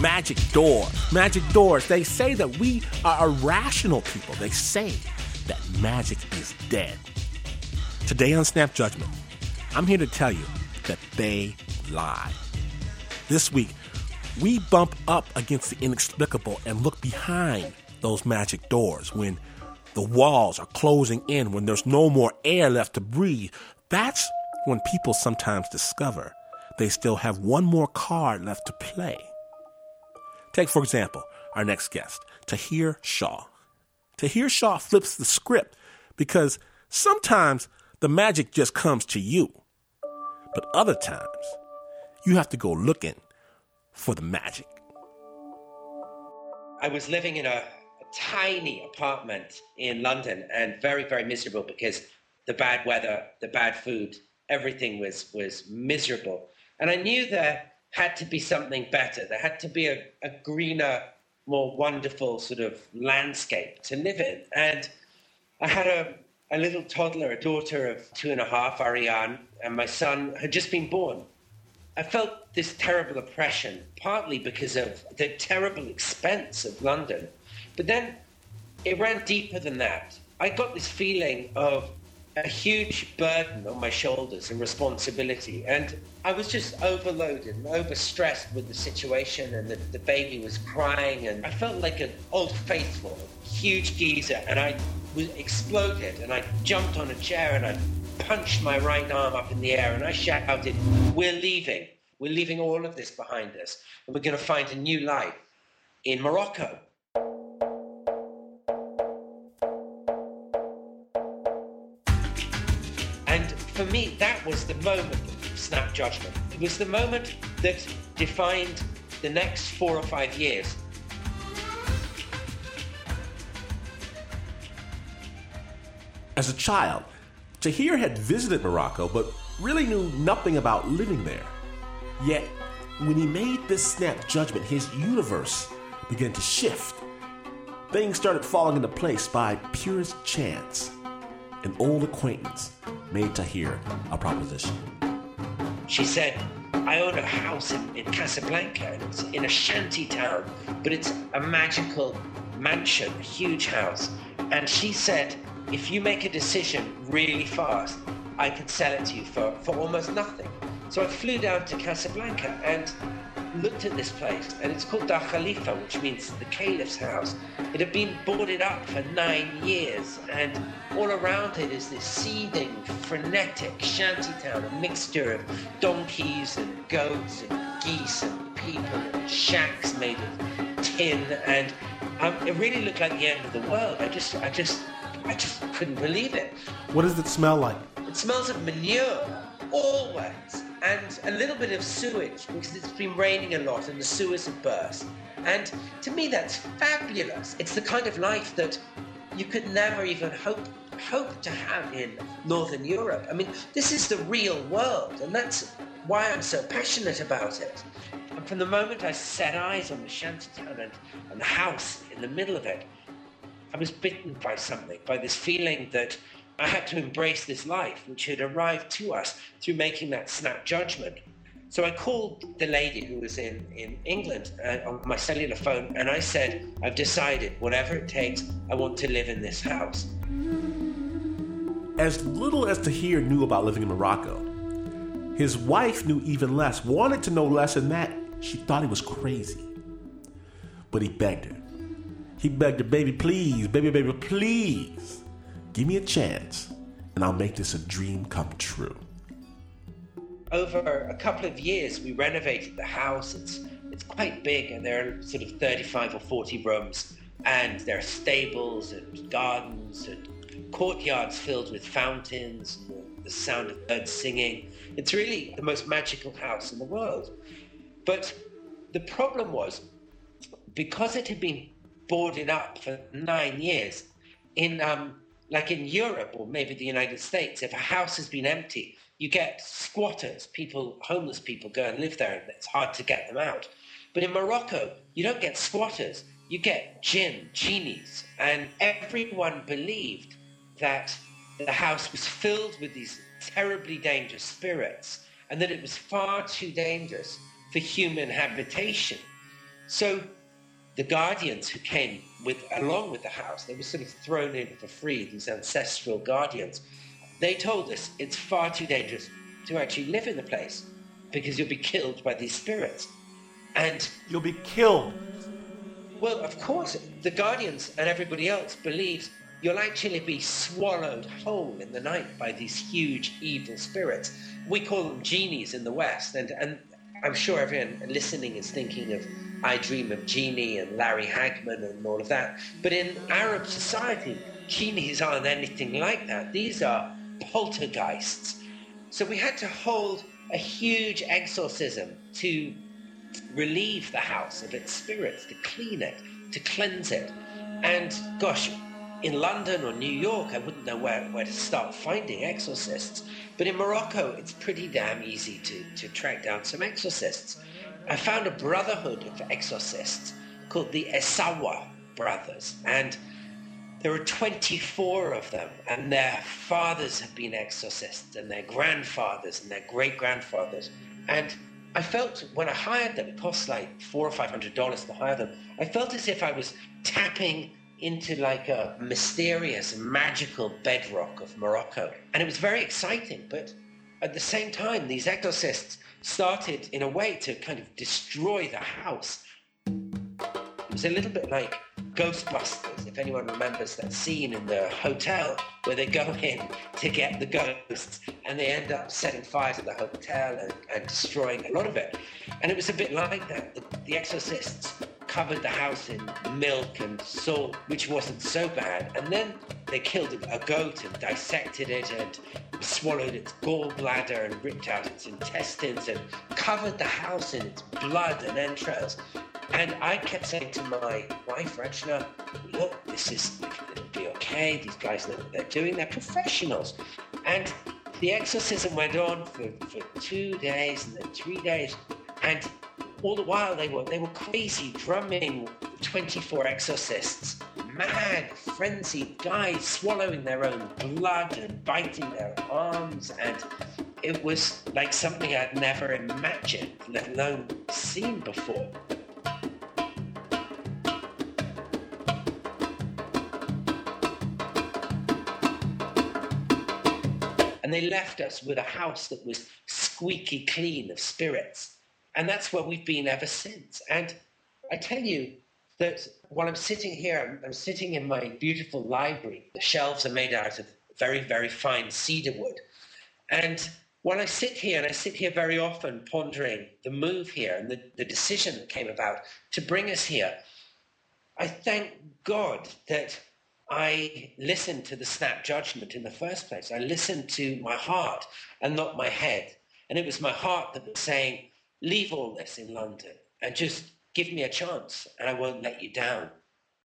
magic door. Magic doors. They say that we are irrational people. They say that magic is dead. Today on Snap Judgment, I'm here to tell you that they lie. This week, we bump up against the inexplicable and look behind those magic doors when the walls are closing in, when there's no more air left to breathe. That's when people sometimes discover they still have one more card left to play. Take, for example, our next guest, Tahir Shah. Tahir Shah flips the script because sometimes the magic just comes to you, but other times you have to go looking for the magic. I was living in a, tiny apartment in London and very, very miserable because the bad weather, the bad food, everything was was miserable. And I knew there had to be something better. There had to be a, a greener, more wonderful sort of landscape to live in. And I had a, a little toddler, a daughter of two and a half, Ariane, and my son had just been born. I felt this terrible oppression, partly because of the terrible expense of London. But then it ran deeper than that. I got this feeling of a huge burden on my shoulders and responsibility. And I was just overloaded and overstressed with the situation and the, the baby was crying and I felt like an old faithful, huge geyser and I was exploded and I jumped on a chair and I punched my right arm up in the air and I shouted, we're leaving. We're leaving all of this behind us and we're going to find a new life in Morocco. That was the moment of snap judgment. It was the moment that defined the next four or five years. As a child, Tahir had visited Morocco but really knew nothing about living there. Yet, when he made this snap judgment, his universe began to shift. Things started falling into place by purest chance. An old acquaintance made Tahir a proposition. She said, I own a house in, in Casablanca. It's in a shanty town, but it's a magical mansion, a huge house. And she said, if you make a decision really fast, I can sell it to you for, for almost nothing. So I flew down to Casablanca and looked at this place, and it's called Dar Khalifa, which means the caliph's house. It had been boarded up for nine years, and all around it is this seething, frenetic shanty town, a mixture of donkeys and goats and geese and people and shacks made of tin, and um, it really looked like the end of the world. I just, I just, I just couldn't believe it. What does it smell like? It smells of manure, always and a little bit of sewage because it's been raining a lot and the sewers have burst. And to me, that's fabulous. It's the kind of life that you could never even hope hope to have in Northern Europe. I mean, this is the real world, and that's why I'm so passionate about it. And from the moment I set eyes on the shantytown and, and the house in the middle of it, I was bitten by something, by this feeling that I had to embrace this life, which had arrived to us through making that snap judgment. So I called the lady who was in, in England uh, on my cellular phone and I said, I've decided, whatever it takes, I want to live in this house. As little as Tahir knew about living in Morocco, his wife knew even less, wanted to know less, than that she thought he was crazy. But he begged her. He begged her, baby, please, baby, baby, please. Give me a chance, and I'll make this a dream come true. Over a couple of years, we renovated the house. It's it's quite big, and there are sort of 35 or 40 rooms, and there are stables and gardens and courtyards filled with fountains and the sound of birds singing. It's really the most magical house in the world. But the problem was, because it had been boarded up for nine years, in um, like in Europe or maybe the United States, if a house has been empty, you get squatters, people, homeless people go and live there, and it's hard to get them out. But in Morocco, you don't get squatters, you get jinn, genies, and everyone believed that the house was filled with these terribly dangerous spirits and that it was far too dangerous for human habitation. So the guardians who came with along with the house, they were sort of thrown in for free, these ancestral guardians. They told us it's far too dangerous to actually live in the place because you'll be killed by these spirits. And you'll be killed. Well, of course, the guardians and everybody else believes you'll actually be swallowed whole in the night by these huge evil spirits. We call them genies in the West, and, and I'm sure everyone listening is thinking of I Dream of Jeannie and Larry Hagman and all of that. But in Arab society, genies aren't anything like that. These are poltergeists. So we had to hold a huge exorcism to relieve the house of its spirits, to clean it, to cleanse it. And gosh, in London or New York, I wouldn't know where, where to start finding exorcists. But in Morocco, it's pretty damn easy to, to track down some exorcists. I found a brotherhood of exorcists called the Essaouira brothers. And there are 24 of them, and their fathers have been exorcists, and their grandfathers, and their great grandfathers. And I felt when I hired them, it cost like four or five hundred dollars to hire them. I felt as if I was tapping into like a mysterious, magical bedrock of Morocco. And it was very exciting, but at the same time, these exorcists started in a way to kind of destroy the house. It was a little bit like Ghostbusters, if anyone remembers that scene in the hotel where they go in to get the ghosts and they end up setting fire to the hotel and, and destroying a lot of it. And it was a bit like that. The, the exorcists covered the house in milk and salt, which wasn't so bad. And then they killed a goat and dissected it and swallowed its gallbladder and ripped out its intestines and covered the house in its blood and entrails. And I kept saying to my wife, Rachna, look, this is, it'll be okay. These guys know what they're doing. They're professionals. And the exorcism went on for, for two days and then three days. And all the while they were they were crazy drumming 24 exorcists. Mad frenzied guys swallowing their own blood and biting their arms and it was like something i'd never imagined let alone seen before. And they left us with a house that was squeaky clean of spirits and that's where we've been ever since. And I tell you that while I'm sitting here, I'm, I'm sitting in my beautiful library. The shelves are made out of very, very fine cedar wood. And while I sit here, and I sit here very often pondering the move here and the, the decision that came about to bring us here, I thank God that I listened to the snap judgment in the first place. I listened to my heart and not my head. And it was my heart that was saying, leave all this in London and just give me a chance and I won't let you down.